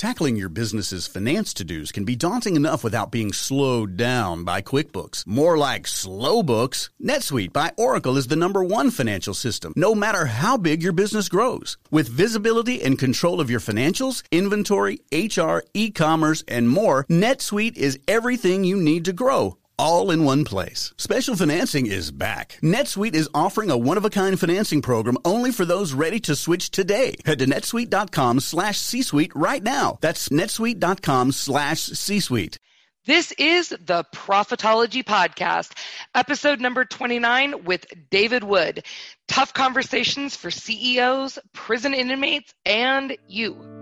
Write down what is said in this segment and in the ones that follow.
Tackling your business's finance to dos can be daunting enough without being slowed down by QuickBooks. More like slow books. NetSuite by Oracle is the number one financial system, no matter how big your business grows. With visibility and control of your financials, inventory, HR, e commerce, and more, NetSuite is everything you need to grow all in one place. Special financing is back. NetSuite is offering a one-of-a-kind financing program only for those ready to switch today. Head to netsuite.com slash C-Suite right now. That's netsuite.com slash C-Suite. This is the Profitology Podcast, episode number 29 with David Wood. Tough conversations for CEOs, prison inmates, and you.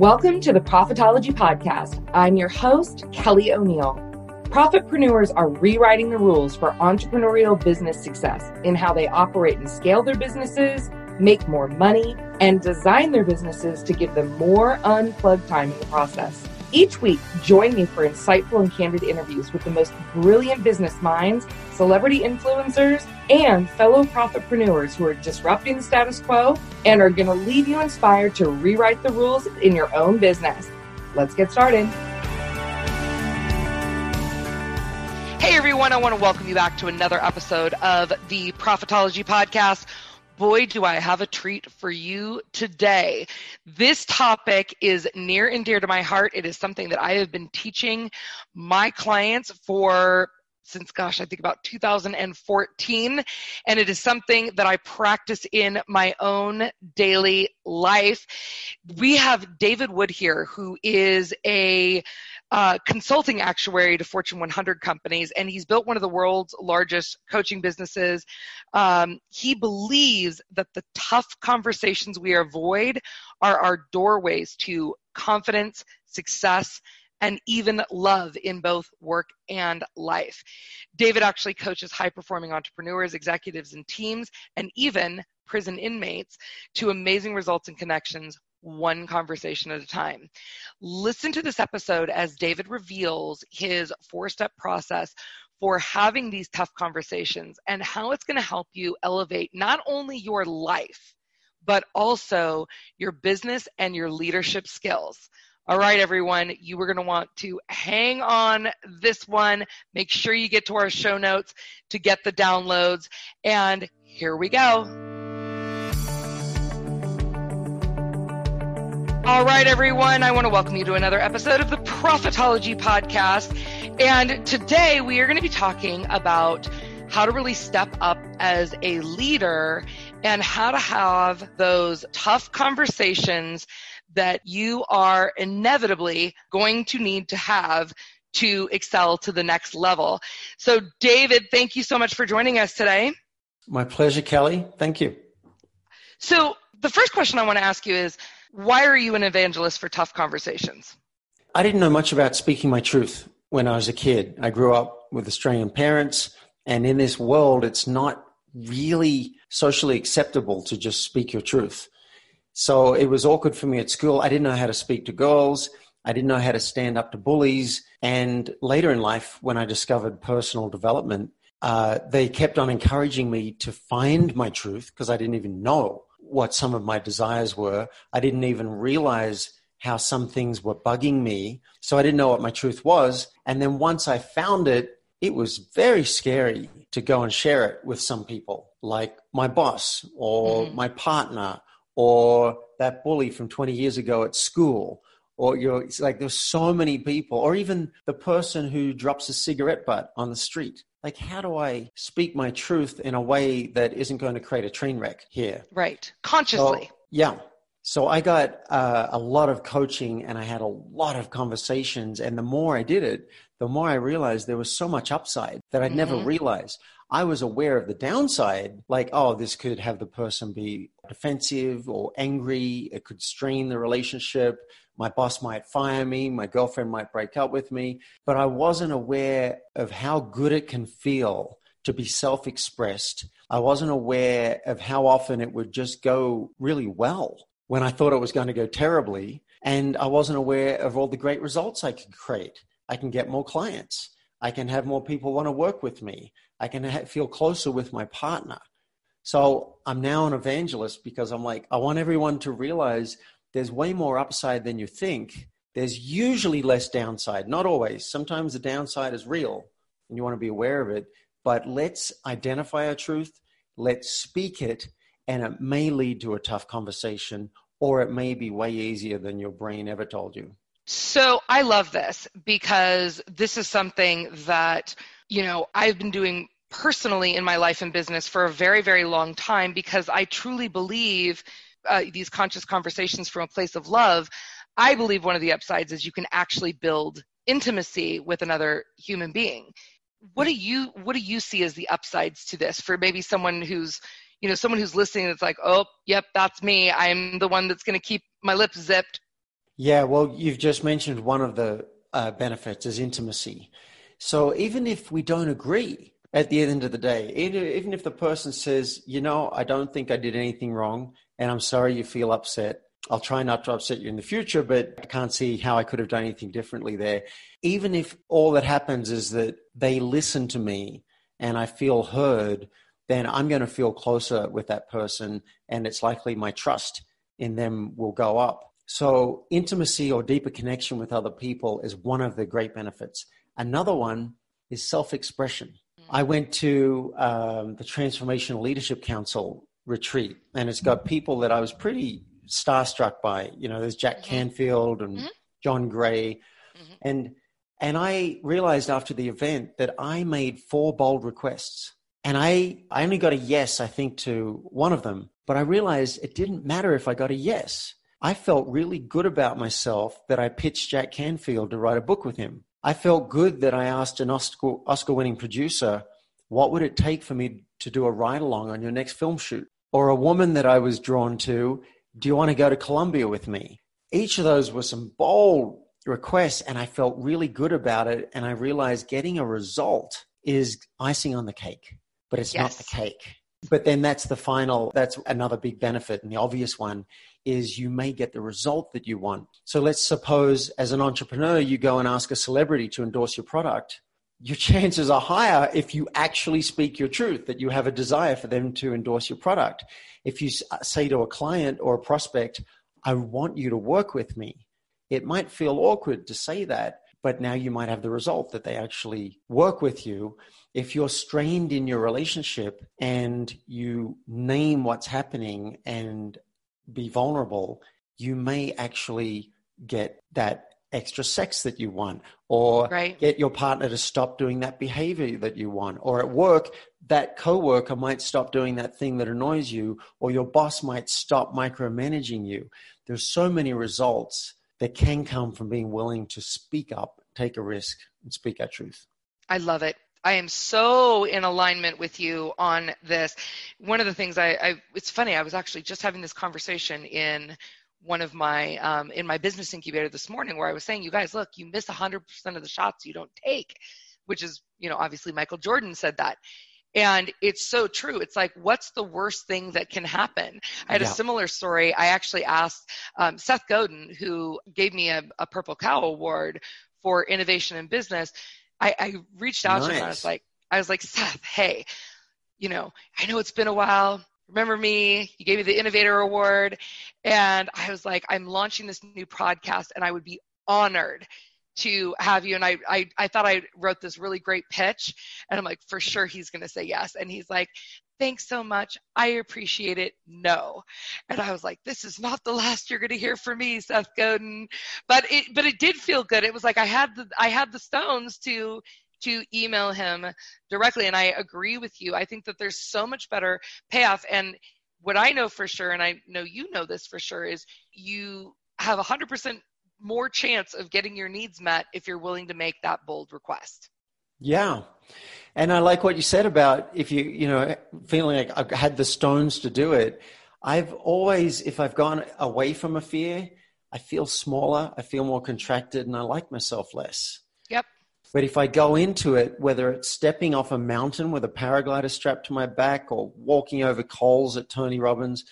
Welcome to the Profitology Podcast. I'm your host, Kelly O'Neill. Profitpreneurs are rewriting the rules for entrepreneurial business success in how they operate and scale their businesses, make more money, and design their businesses to give them more unplugged time in the process. Each week, join me for insightful and candid interviews with the most brilliant business minds, celebrity influencers, and fellow profitpreneurs who are disrupting the status quo and are going to leave you inspired to rewrite the rules in your own business. Let's get started. Hey everyone, I want to welcome you back to another episode of the Profitology Podcast boy, do I have a treat for you today. This topic is near and dear to my heart. It is something that I have been teaching my clients for since gosh i think about 2014 and it is something that i practice in my own daily life we have david wood here who is a uh, consulting actuary to Fortune 100 companies, and he's built one of the world's largest coaching businesses. Um, he believes that the tough conversations we avoid are our doorways to confidence, success, and even love in both work and life. David actually coaches high performing entrepreneurs, executives, and teams, and even prison inmates to amazing results and connections one conversation at a time. Listen to this episode as David reveals his four step process for having these tough conversations and how it's going to help you elevate not only your life, but also your business and your leadership skills. All right, everyone, you were going to want to hang on this one. Make sure you get to our show notes to get the downloads. And here we go. All right, everyone, I want to welcome you to another episode of the Profitology Podcast. And today we are going to be talking about how to really step up as a leader and how to have those tough conversations that you are inevitably going to need to have to excel to the next level. So, David, thank you so much for joining us today. My pleasure, Kelly. Thank you. So, the first question I want to ask you is why are you an evangelist for tough conversations? I didn't know much about speaking my truth when I was a kid. I grew up with Australian parents, and in this world, it's not really socially acceptable to just speak your truth. So it was awkward for me at school. I didn't know how to speak to girls. I didn't know how to stand up to bullies. And later in life, when I discovered personal development, uh, they kept on encouraging me to find my truth because I didn't even know what some of my desires were. I didn't even realize how some things were bugging me. So I didn't know what my truth was. And then once I found it, it was very scary to go and share it with some people, like my boss or mm-hmm. my partner or that bully from 20 years ago at school. Or you're it's like there's so many people, or even the person who drops a cigarette butt on the street. Like how do i speak my truth in a way that isn't going to create a train wreck here? Right. Consciously. So, yeah. So i got uh, a lot of coaching and i had a lot of conversations and the more i did it the more i realized there was so much upside that i'd mm-hmm. never realized i was aware of the downside like oh this could have the person be defensive or angry it could strain the relationship my boss might fire me, my girlfriend might break up with me, but I wasn't aware of how good it can feel to be self expressed. I wasn't aware of how often it would just go really well when I thought it was going to go terribly. And I wasn't aware of all the great results I could create. I can get more clients. I can have more people want to work with me. I can ha- feel closer with my partner. So I'm now an evangelist because I'm like, I want everyone to realize there's way more upside than you think. There's usually less downside, not always. Sometimes the downside is real and you want to be aware of it. But let's identify our truth, let's speak it, and it may lead to a tough conversation or it may be way easier than your brain ever told you. So I love this because this is something that, you know, I've been doing personally in my life and business for a very, very long time because I truly believe uh, these conscious conversations from a place of love. I believe one of the upsides is you can actually build intimacy with another human being. What do you what do you see as the upsides to this for maybe someone who's you know someone who's listening that's like oh yep that's me i'm the one that's going to keep my lips zipped yeah well you've just mentioned one of the uh, benefits is intimacy so even if we don't agree at the end of the day even if the person says you know i don't think i did anything wrong and i'm sorry you feel upset i'll try not to upset you in the future but i can't see how i could have done anything differently there even if all that happens is that they listen to me and i feel heard then I'm going to feel closer with that person, and it's likely my trust in them will go up. So, intimacy or deeper connection with other people is one of the great benefits. Another one is self expression. Mm. I went to um, the Transformational Leadership Council retreat, and it's got people that I was pretty starstruck by. You know, there's Jack mm-hmm. Canfield and mm-hmm. John Gray. Mm-hmm. And and I realized after the event that I made four bold requests and I, I only got a yes, I think, to one of them, but I realized it didn't matter if I got a yes. I felt really good about myself that I pitched Jack Canfield to write a book with him. I felt good that I asked an Oscar, Oscar winning producer, what would it take for me to do a ride along on your next film shoot? Or a woman that I was drawn to, do you want to go to Colombia with me? Each of those were some bold requests, and I felt really good about it. And I realized getting a result is icing on the cake but it's yes. not the cake. But then that's the final, that's another big benefit. And the obvious one is you may get the result that you want. So let's suppose as an entrepreneur, you go and ask a celebrity to endorse your product. Your chances are higher if you actually speak your truth, that you have a desire for them to endorse your product. If you uh, say to a client or a prospect, I want you to work with me, it might feel awkward to say that, but now you might have the result that they actually work with you. If you're strained in your relationship and you name what's happening and be vulnerable, you may actually get that extra sex that you want or right. get your partner to stop doing that behavior that you want or at work that coworker might stop doing that thing that annoys you or your boss might stop micromanaging you there's so many results that can come from being willing to speak up, take a risk, and speak our truth. I love it. I am so in alignment with you on this. One of the things I, I it's funny, I was actually just having this conversation in one of my um, in my business incubator this morning where I was saying, you guys, look, you miss 100% of the shots you don't take, which is, you know, obviously Michael Jordan said that. And it's so true. It's like, what's the worst thing that can happen? I had yeah. a similar story. I actually asked um, Seth Godin, who gave me a, a, Purple Cow Award for innovation in business. I, I reached out nice. to him. I was like, I was like, Seth, hey, you know, I know it's been a while. Remember me? You gave me the Innovator Award. And I was like, I'm launching this new podcast and I would be honored to have you and I, I i thought i wrote this really great pitch and i'm like for sure he's going to say yes and he's like thanks so much. I appreciate it. No. And i was like this is not the last you're going to hear from me seth godin. But it but it did feel good. It was like i had the i had the stones to to email him directly and i agree with you. I think that there's so much better payoff. And what i know for sure and i know you know this for sure is you have 100% more chance of getting your needs met if you're willing to make that bold request. Yeah. And I like what you said about if you, you know, feeling like I've had the stones to do it. I've always, if I've gone away from a fear, I feel smaller, I feel more contracted, and I like myself less. Yep. But if I go into it, whether it's stepping off a mountain with a paraglider strapped to my back, or walking over coals at Tony Robbins,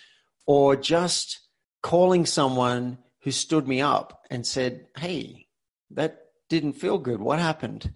or just calling someone who stood me up and said, Hey, that didn't feel good. What happened?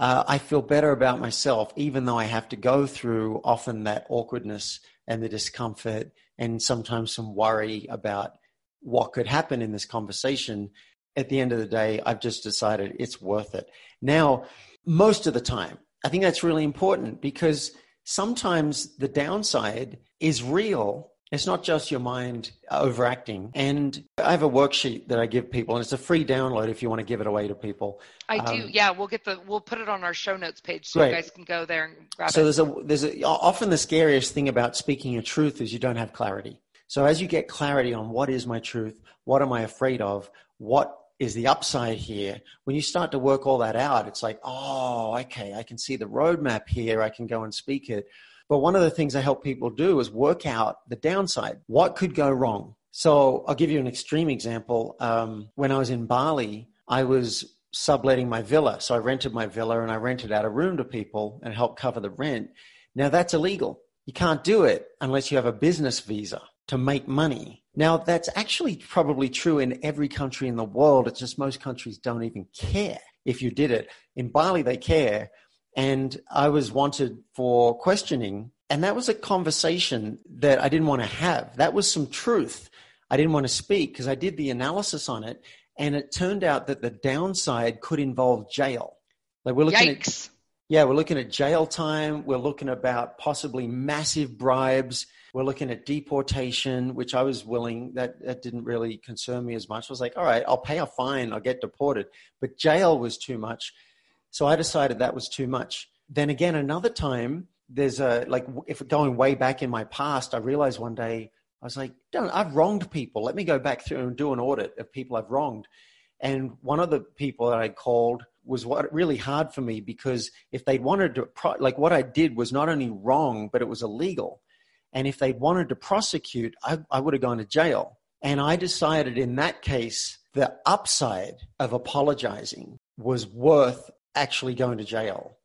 Uh, I feel better about myself, even though I have to go through often that awkwardness and the discomfort and sometimes some worry about what could happen in this conversation, at the end of the day, I've just decided it's worth it. Now, most of the time, I think that's really important because sometimes the downside is real. It's not just your mind overacting. And I have a worksheet that I give people, and it's a free download if you want to give it away to people. I do. Um, yeah, we'll get the we'll put it on our show notes page so great. you guys can go there and grab so it. So there's a there's a often the scariest thing about speaking your truth is you don't have clarity. So as you get clarity on what is my truth, what am I afraid of, what is the upside here. When you start to work all that out, it's like, oh, okay, I can see the roadmap here. I can go and speak it. But one of the things I help people do is work out the downside. What could go wrong? So I'll give you an extreme example. Um, when I was in Bali, I was subletting my villa. So I rented my villa and I rented out a room to people and helped cover the rent. Now that's illegal. You can't do it unless you have a business visa to make money. Now, that's actually probably true in every country in the world. It's just most countries don't even care if you did it. In Bali, they care. And I was wanted for questioning. And that was a conversation that I didn't want to have. That was some truth. I didn't want to speak because I did the analysis on it. And it turned out that the downside could involve jail. Like we're looking Yikes. at yeah, we're looking at jail time. We're looking about possibly massive bribes. We're looking at deportation, which I was willing, that, that didn't really concern me as much. I was like, all right, I'll pay a fine, I'll get deported. But jail was too much. So I decided that was too much. Then again, another time, there's a, like, if going way back in my past, I realized one day, I was like, don't, I've wronged people. Let me go back through and do an audit of people I've wronged. And one of the people that I called was what really hard for me because if they wanted to like what I did was not only wrong but it was illegal, and if they wanted to prosecute, I, I would have gone to jail. And I decided in that case the upside of apologizing was worth actually going to jail.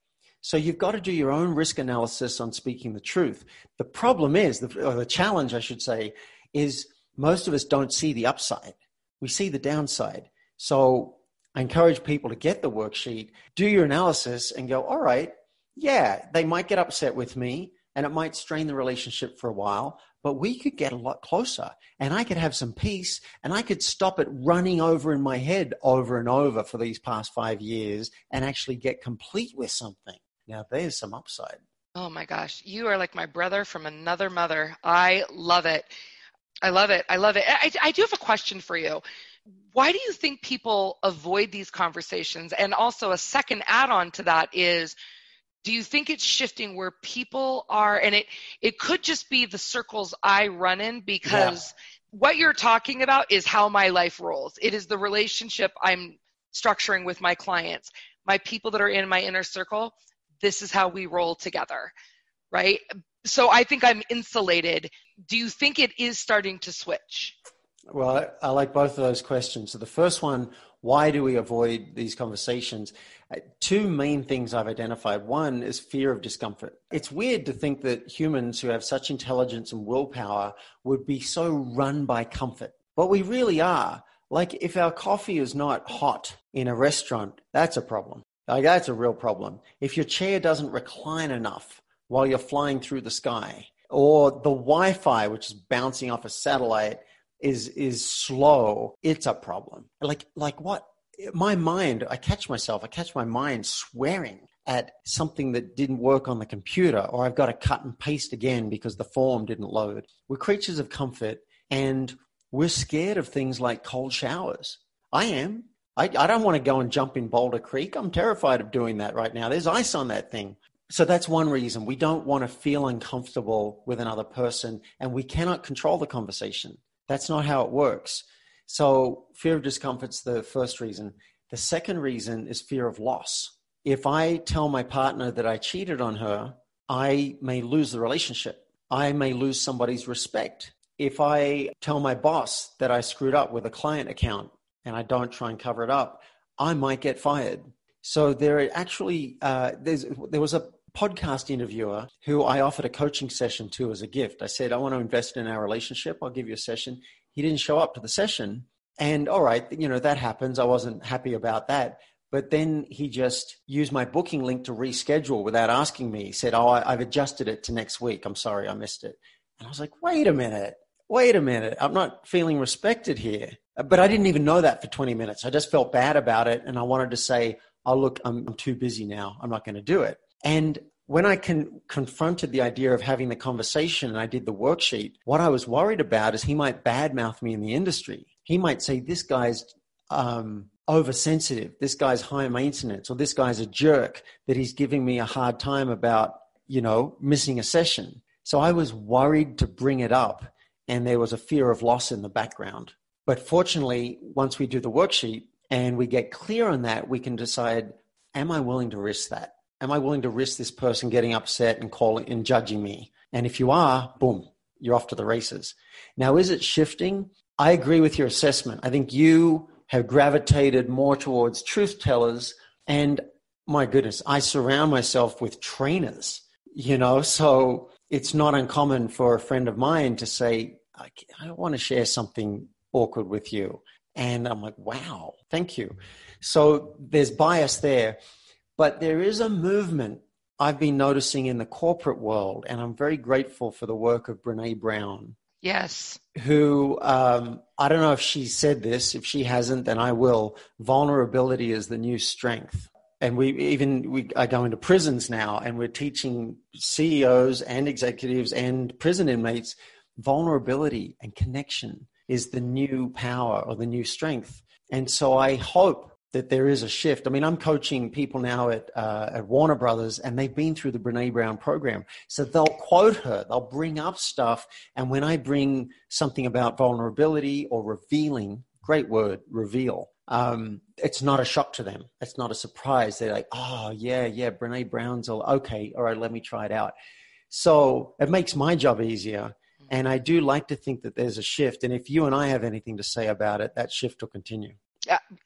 So you've got to do your own risk analysis on speaking the truth. The problem is, or the challenge, I should say, is most of us don't see the upside. We see the downside. So I encourage people to get the worksheet, do your analysis, and go, all right, yeah, they might get upset with me and it might strain the relationship for a while, but we could get a lot closer and I could have some peace and I could stop it running over in my head over and over for these past five years and actually get complete with something. Now, there's some upside. Oh my gosh, you are like my brother from another mother. I love it. I love it. I love it. I, I do have a question for you why do you think people avoid these conversations? And also, a second add on to that is do you think it's shifting where people are? And it it could just be the circles i run in because yeah. what you're talking about is how my life rolls. It is the relationship i'm structuring with my clients my people that are in my inner circle. This is how we roll together right? So i think i'm insulated. Do you think it is starting to switch well, I, I, like both of those questions. So the first one, why do we avoid these conversations? Uh, two main things I've identified. One is fear of discomfort. It's weird to think that humans who have such intelligence and willpower would be so run by comfort, but we really are. Like if our coffee is not hot in a restaurant, that's a problem. Like that's a real problem. If your chair doesn't recline enough while you're flying through the sky, or the Wi-Fi, which is bouncing off a satellite is is slow, it's a problem. Like like what? My mind, I catch myself, I catch my mind swearing at something that didn't work on the computer, or I've got to cut and paste again because the form didn't load. We're creatures of comfort and we're scared of things like cold showers. I am. I, I don't want to go and jump in Boulder Creek. I'm terrified of doing that right now. There's ice on that thing. So that's one reason. We don't want to feel uncomfortable with another person and we cannot control the conversation. That's not how it works. So, fear of discomfort's the first reason. The second reason is fear of loss. If I tell my partner that I cheated on her, I may lose the relationship. I may lose somebody's respect. If I tell my boss that I screwed up with a client account and I don't try and cover it up, I might get fired. So there actually uh, there was a podcast interviewer who I offered a coaching session to as a gift. I said, I want to invest in our relationship. I'll give you a session. He didn't show up to the session. And all right, you know, that happens. I wasn't happy about that. But then he just used my booking link to reschedule without asking me. He said, Oh, I've adjusted it to next week. I'm sorry, I missed it. And I was like, wait a minute, wait a minute. I'm not feeling respected here. But I didn't even know that for 20 minutes. I just felt bad about it. And I wanted to say, oh, look, I'm, I'm too busy now. I'm not going to do it. And when I con- confronted the idea of having the conversation and I did the worksheet, what I was worried about is he might badmouth me in the industry. He might say, this guy's um, oversensitive, this guy's high maintenance, or this guy's a jerk that he's giving me a hard time about, you know, missing a session. So I was worried to bring it up, and there was a fear of loss in the background. But fortunately, once we do the worksheet and we get clear on that, we can decide, am I willing to risk that? Am I willing to risk this person getting upset and calling and judging me? And if you are, boom, you're off to the races. Now, is it shifting? I agree with your assessment. I think you have gravitated more towards truth tellers. And my goodness, I surround myself with trainers, you know, so it's not uncommon for a friend of mine to say, I, I want to share something awkward with you. And I'm like, wow, thank you. So there's bias there. But there is a movement I've been noticing in the corporate world, and I'm very grateful for the work of Brene Brown. Yes. Who, um, I don't know if she said this. If she hasn't, then I will. Vulnerability is the new strength. And we even we are going to prisons now, and we're teaching CEOs and executives and prison inmates vulnerability and connection is the new power or the new strength. And so I hope that there is a shift. I mean, I'm coaching people now at uh, at Warner Brothers, and they've been through the Brene Brown program, so they'll quote her, they'll bring up stuff, and when I bring something about vulnerability or revealing, great word, reveal. Um, it's not a shock to them. It's not a surprise. They're like, oh yeah, yeah, Brene Brown's all okay. All right, let me try it out. So it makes my job easier. And I do like to think that there's a shift. And if you and I have anything to say about it, that shift will continue.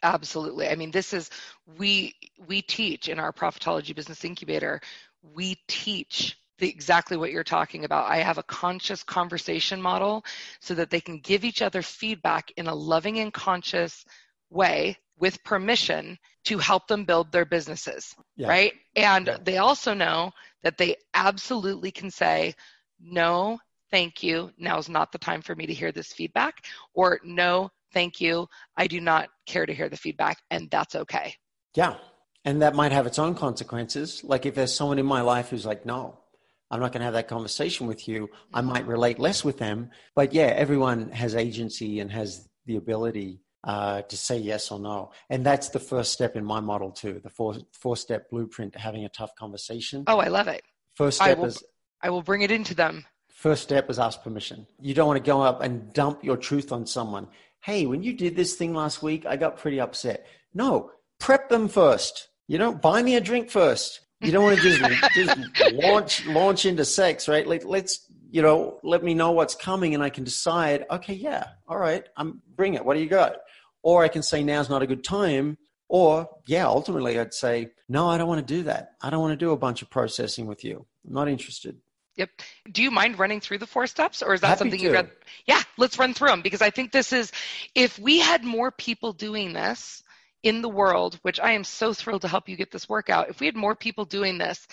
Absolutely. I mean, this is we we teach in our profitology business incubator. We teach the, exactly what you're talking about. I have a conscious conversation model so that they can give each other feedback in a loving and conscious way with permission to help them build their businesses, yeah. right? And yeah. they also know that they absolutely can say, no, thank you. Now's not the time for me to hear this feedback, or no, thank you. I do not care to hear the feedback, and that's okay. Yeah. And that might have its own consequences. Like if there's someone in my life who's like, no, I'm not going to have that conversation with you, I might relate less with them. But yeah, everyone has agency and has the ability uh, to say yes or no. And that's the first step in my model, too the four, four step blueprint to having a tough conversation. Oh, I love it. First step I will, is I will bring it into them. First step is ask permission. You don't want to go up and dump your truth on someone hey, when you did this thing last week, I got pretty upset. No, prep them first. You know, buy me a drink first. You don't want to just, just launch launch into sex, right? Let, let's you know, let me know what's coming, and I can decide. Okay, yeah, all right, I'm bring it. What do you got? Or I can say now's not a good time. Or yeah, ultimately I'd say no, I don't want to do that. I don't want to do a bunch of processing with you. I'm not interested. Yep. Do you mind running through the four steps or is that Happy something you'd rather? Yeah, let's run through them because I think this is, if we had more people doing this in the world, which I am so thrilled to help you get this workout, if we had more people doing this,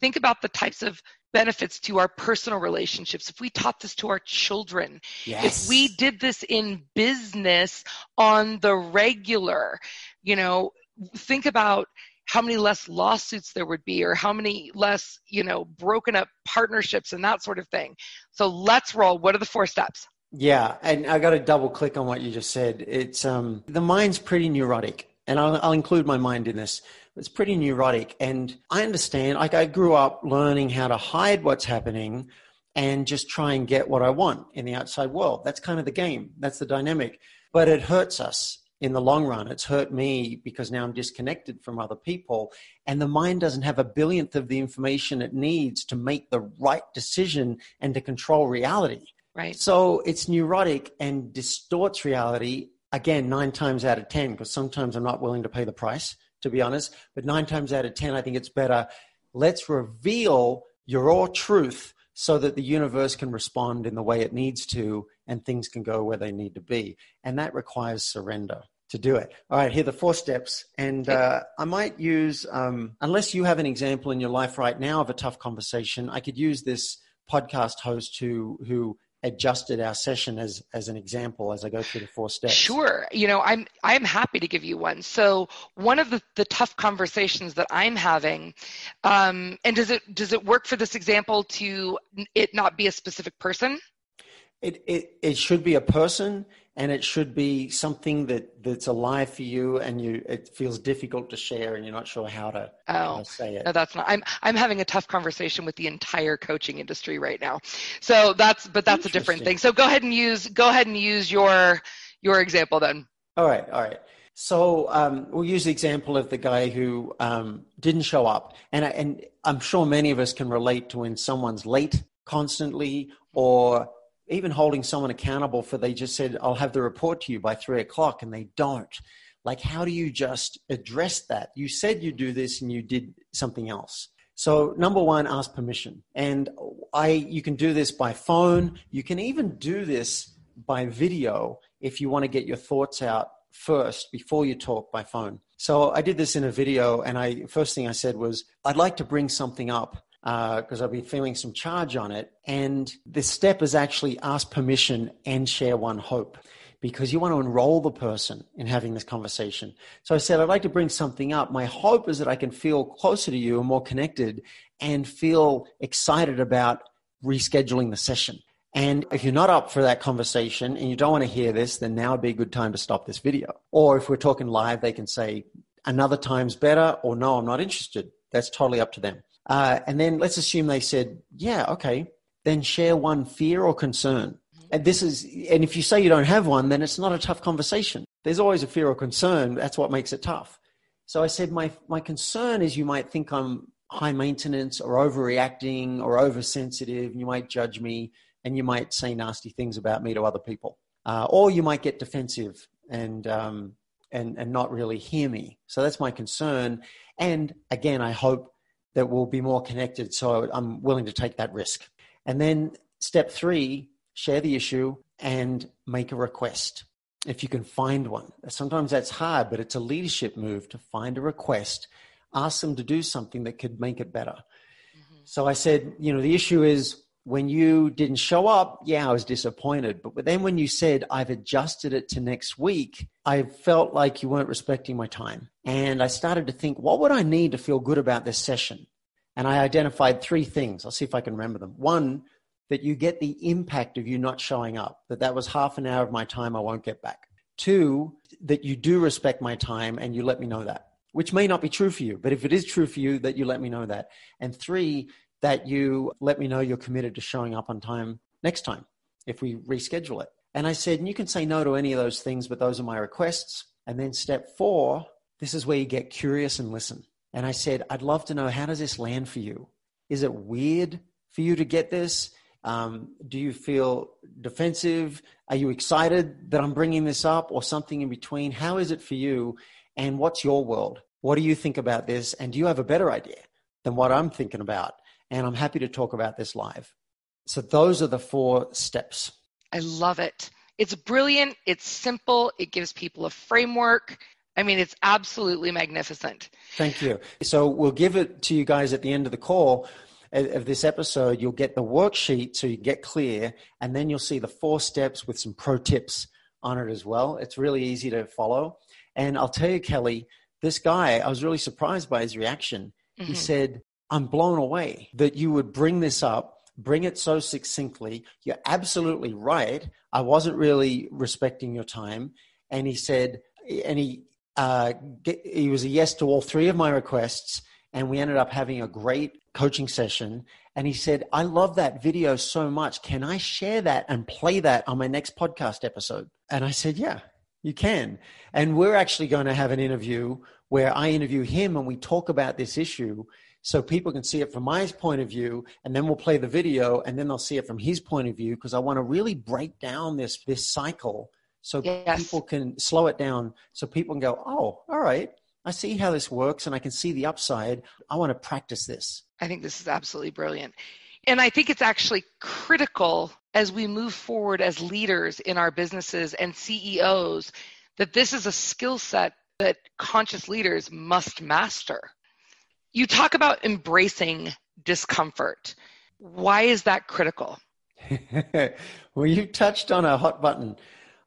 think about the types of benefits to our personal relationships. If we taught this to our children, yes. if we did this in business on the regular, you know, think about how many less lawsuits there would be or how many less you know broken up partnerships and that sort of thing. So let's roll. What are the four steps? Yeah and i got to double click on what you just said. It's um the mind's pretty neurotic and I'll, I'll include my mind in this. It's pretty neurotic and i understand like i grew up learning how to hide what's happening and just try and get what i want in the outside world. That's kind of the game. That's the dynamic. But it hurts us in the long run. It's hurt me because now I'm disconnected from other people. And the mind doesn't have a billionth of the information it needs to make the right decision and to control reality. Right. So it's neurotic and distorts reality again, nine times out of 10, because sometimes I'm not willing to pay the price, to be honest. But nine times out of 10, I think it's better. Let's reveal your raw truth so that the universe can respond in the way it needs to and things can go where they need to be. And that requires surrender to do it. All right, here are the four steps. And uh, I might use, um, unless you have an example in your life right now of a tough conversation, I could use this podcast host who who adjusted our session as as an example as I go through the four steps? Sure. You know, I'm I'm happy to give you one. So one of the, the tough conversations that I'm having, um, and does it does it work for this example to it not be a specific person? It, it it should be a person and it should be something that that's alive for you and you it feels difficult to share and you're not sure how to, oh, how to say it. no that's not i'm i'm having a tough conversation with the entire coaching industry right now. So that's but that's a different thing. So go ahead and use go ahead and use your your example then. All right all right. So um, we'll use the example of the guy who um, didn't show up, and and I'm sure many of us can relate to when someone's late constantly, or even holding someone accountable for they just said, I'll have the report to you by three o'clock and they don't. Like, how do you just address that? You said you do this and you did something else. So number one, ask permission. And I, you can do this by phone. You can even do this by video if you want to get your thoughts out first before you talk by phone. So I did this in a video and I, first thing I said was, I'd like to bring something up because uh, I've been feeling some charge on it. And the step is actually ask permission and share one hope because you want to enroll the person in having this conversation. So I said, I'd like to bring something up. My hope is that I can feel closer to you and more connected and feel excited about rescheduling the session. And if you're not up for that conversation and you don't want to hear this, then now would be a good time to stop this video. Or if we're talking live, they can say, another time's better, or no, I'm not interested. That's totally up to them. Uh, and then let's assume they said, yeah, okay, then share one fear or concern. And this is, and if you say you don't have one, then it's not a tough conversation. There's always a fear or concern. That's what makes it tough. So I said, my, my concern is you might think I'm high maintenance or overreacting or oversensitive. And you might judge me and you might say nasty things about me to other people. Uh, or you might get defensive and, um, and, and not really hear me. So that's my concern. And again, I hope that will be more connected. So I'm willing to take that risk. And then step three, share the issue and make a request. If you can find one, sometimes that's hard, but it's a leadership move to find a request, ask them to do something that could make it better. Mm-hmm. So I said, you know, the issue is when you didn't show up, yeah, I was disappointed. But then when you said, I've adjusted it to next week, I felt like you weren't respecting my time. And I started to think, what would I need to feel good about this session? And I identified three things. I'll see if I can remember them. One, that you get the impact of you not showing up, that that was half an hour of my time I won't get back. Two, that you do respect my time and you let me know that, which may not be true for you, but if it is true for you, that you let me know that. And three, that you let me know you're committed to showing up on time next time if we reschedule it. And I said, and you can say no to any of those things, but those are my requests. And then step four, this is where you get curious and listen. And I said, I'd love to know how does this land for you? Is it weird for you to get this? Um, do you feel defensive? Are you excited that I'm bringing this up or something in between? How is it for you? And what's your world? What do you think about this? And do you have a better idea than what I'm thinking about? And I'm happy to talk about this live. So those are the four steps. I love it. It's brilliant. It's simple. It gives people a framework. I mean, it's absolutely magnificent. Thank you. So we'll give it to you guys at the end of the call of this episode. You'll get the worksheet so you get clear, and then you'll see the four steps with some pro tips on it as well. It's really easy to follow. And I'll tell you, Kelly, this guy, I was really surprised by his reaction. Mm-hmm. He said, I'm blown away that you would bring this up, bring it so succinctly. You're absolutely right. I wasn't really respecting your time. And he said, and he, uh, he was a yes to all three of my requests. And we ended up having a great coaching session. And he said, I love that video so much. Can I share that and play that on my next podcast episode? And I said, Yeah, you can. And we're actually going to have an interview where I interview him and we talk about this issue so people can see it from my point of view and then we'll play the video and then they'll see it from his point of view because i want to really break down this this cycle so yes. people can slow it down so people can go oh all right i see how this works and i can see the upside. I want to practice this. I think this is absolutely brilliant. And i think it's actually critical as we move forward as leaders in our businesses and ceos that this is a skill set that conscious leaders must master you talk about embracing discomfort. Why is that critical? well, you touched on a hot button.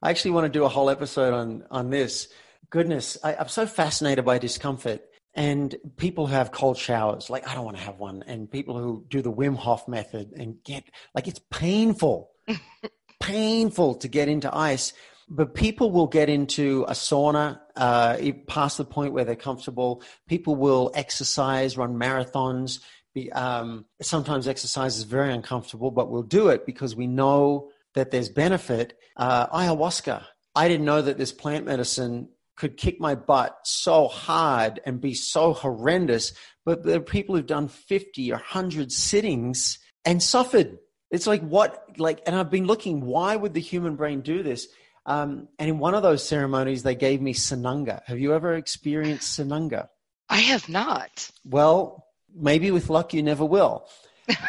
I actually want to do a whole episode on on this. Goodness, I, I'm so fascinated by discomfort and people who have cold showers. Like I don't want to have one, and people who do the Wim Hof method and get like it's painful, painful to get into ice. But people will get into a sauna uh, past the point where they're comfortable. People will exercise, run marathons. Be, um, sometimes exercise is very uncomfortable, but we'll do it because we know that there's benefit. Uh, ayahuasca. I didn't know that this plant medicine could kick my butt so hard and be so horrendous, but there are people who've done 50 or 100 sittings and suffered. It's like, what, like, and I've been looking, why would the human brain do this? Um, and in one of those ceremonies, they gave me Sananga. Have you ever experienced Sananga? I have not. Well, maybe with luck, you never will.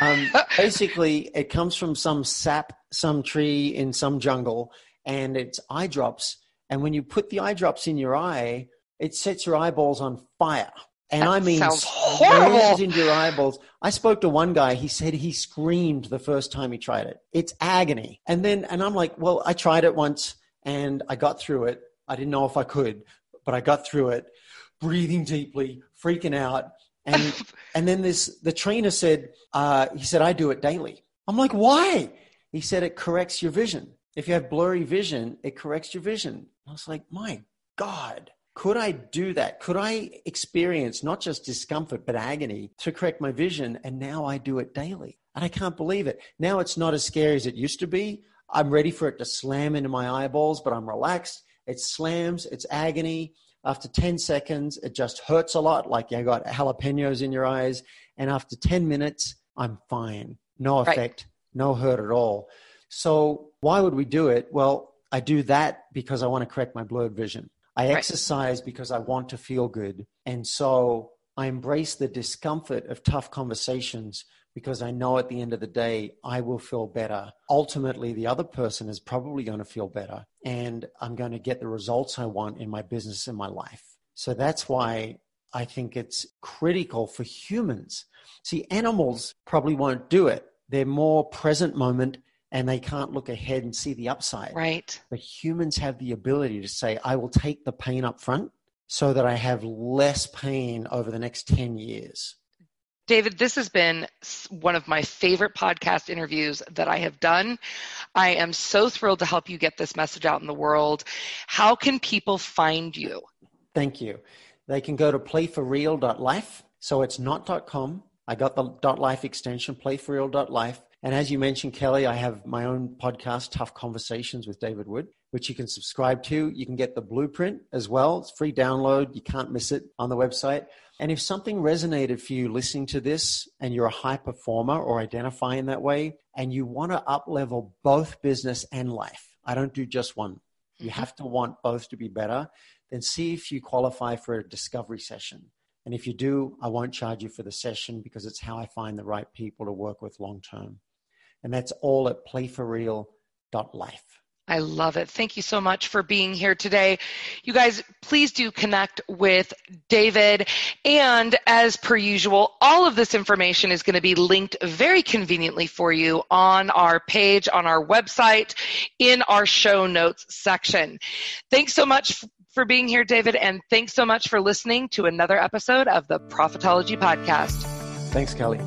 Um, basically, it comes from some sap, some tree in some jungle, and it's eye drops. And when you put the eye drops in your eye, it sets your eyeballs on fire. And that I mean, sounds horrible. into your eyeballs. I spoke to one guy. He said he screamed the first time he tried it. It's agony. And then, and I'm like, well, I tried it once and I got through it. I didn't know if I could, but I got through it, breathing deeply, freaking out. And and then this the trainer said, uh, he said, I do it daily. I'm like, why? He said it corrects your vision. If you have blurry vision, it corrects your vision. I was like, my God, could I do that? Could I experience not just discomfort, but agony to correct my vision? And now I do it daily. And I can't believe it. Now it's not as scary as it used to be. I'm ready for it to slam into my eyeballs, but I'm relaxed. It slams, it's agony. After 10 seconds, it just hurts a lot, like you got jalapenos in your eyes. And after 10 minutes, I'm fine. No effect, right. no hurt at all. So, why would we do it? Well, I do that because I want to correct my blurred vision. I right. exercise because I want to feel good. And so I embrace the discomfort of tough conversations because I know at the end of the day, I will feel better. Ultimately, the other person is probably going to feel better, and I'm going to get the results I want in my business and my life. So that's why I think it's critical for humans. See, animals probably won't do it. They're more present moment and they can't look ahead and see the upside. Right. But humans have the ability to say, I will take the pain up front so that I have less pain over the next 10 years. David, this has been one of my favorite podcast interviews that I have done. I am so thrilled to help you get this message out in the world. How can people find you? Thank you. They can go to playforreal.life. So it's not .com. I got the .life extension, playforreal.life. And as you mentioned, Kelly, I have my own podcast, Tough Conversations with David Wood, which you can subscribe to. You can get the blueprint as well. It's free download. You can't miss it on the website. And if something resonated for you listening to this and you're a high performer or identify in that way, and you want to up level both business and life, I don't do just one. You mm-hmm. have to want both to be better. Then see if you qualify for a discovery session. And if you do, I won't charge you for the session because it's how I find the right people to work with long term. And that's all at playforreal.life. I love it. Thank you so much for being here today. You guys, please do connect with David. And as per usual, all of this information is going to be linked very conveniently for you on our page, on our website, in our show notes section. Thanks so much for being here, David. And thanks so much for listening to another episode of the Profitology Podcast. Thanks, Kelly.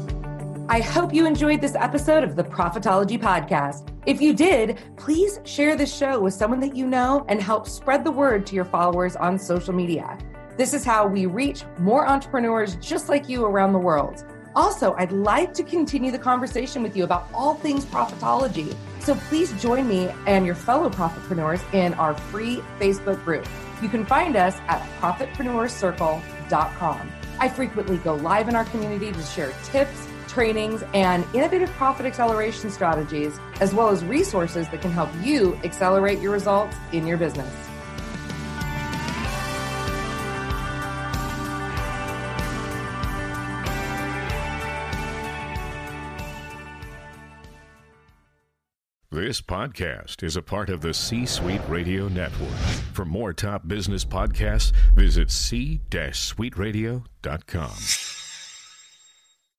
I hope you enjoyed this episode of the Profitology Podcast. If you did, please share this show with someone that you know and help spread the word to your followers on social media. This is how we reach more entrepreneurs just like you around the world. Also, I'd like to continue the conversation with you about all things profitology. So please join me and your fellow profitpreneurs in our free Facebook group. You can find us at profitpreneurscircle.com. I frequently go live in our community to share tips trainings, and innovative profit acceleration strategies, as well as resources that can help you accelerate your results in your business. This podcast is a part of the C Suite Radio Network. For more top business podcasts, visit c-suiteradio.com.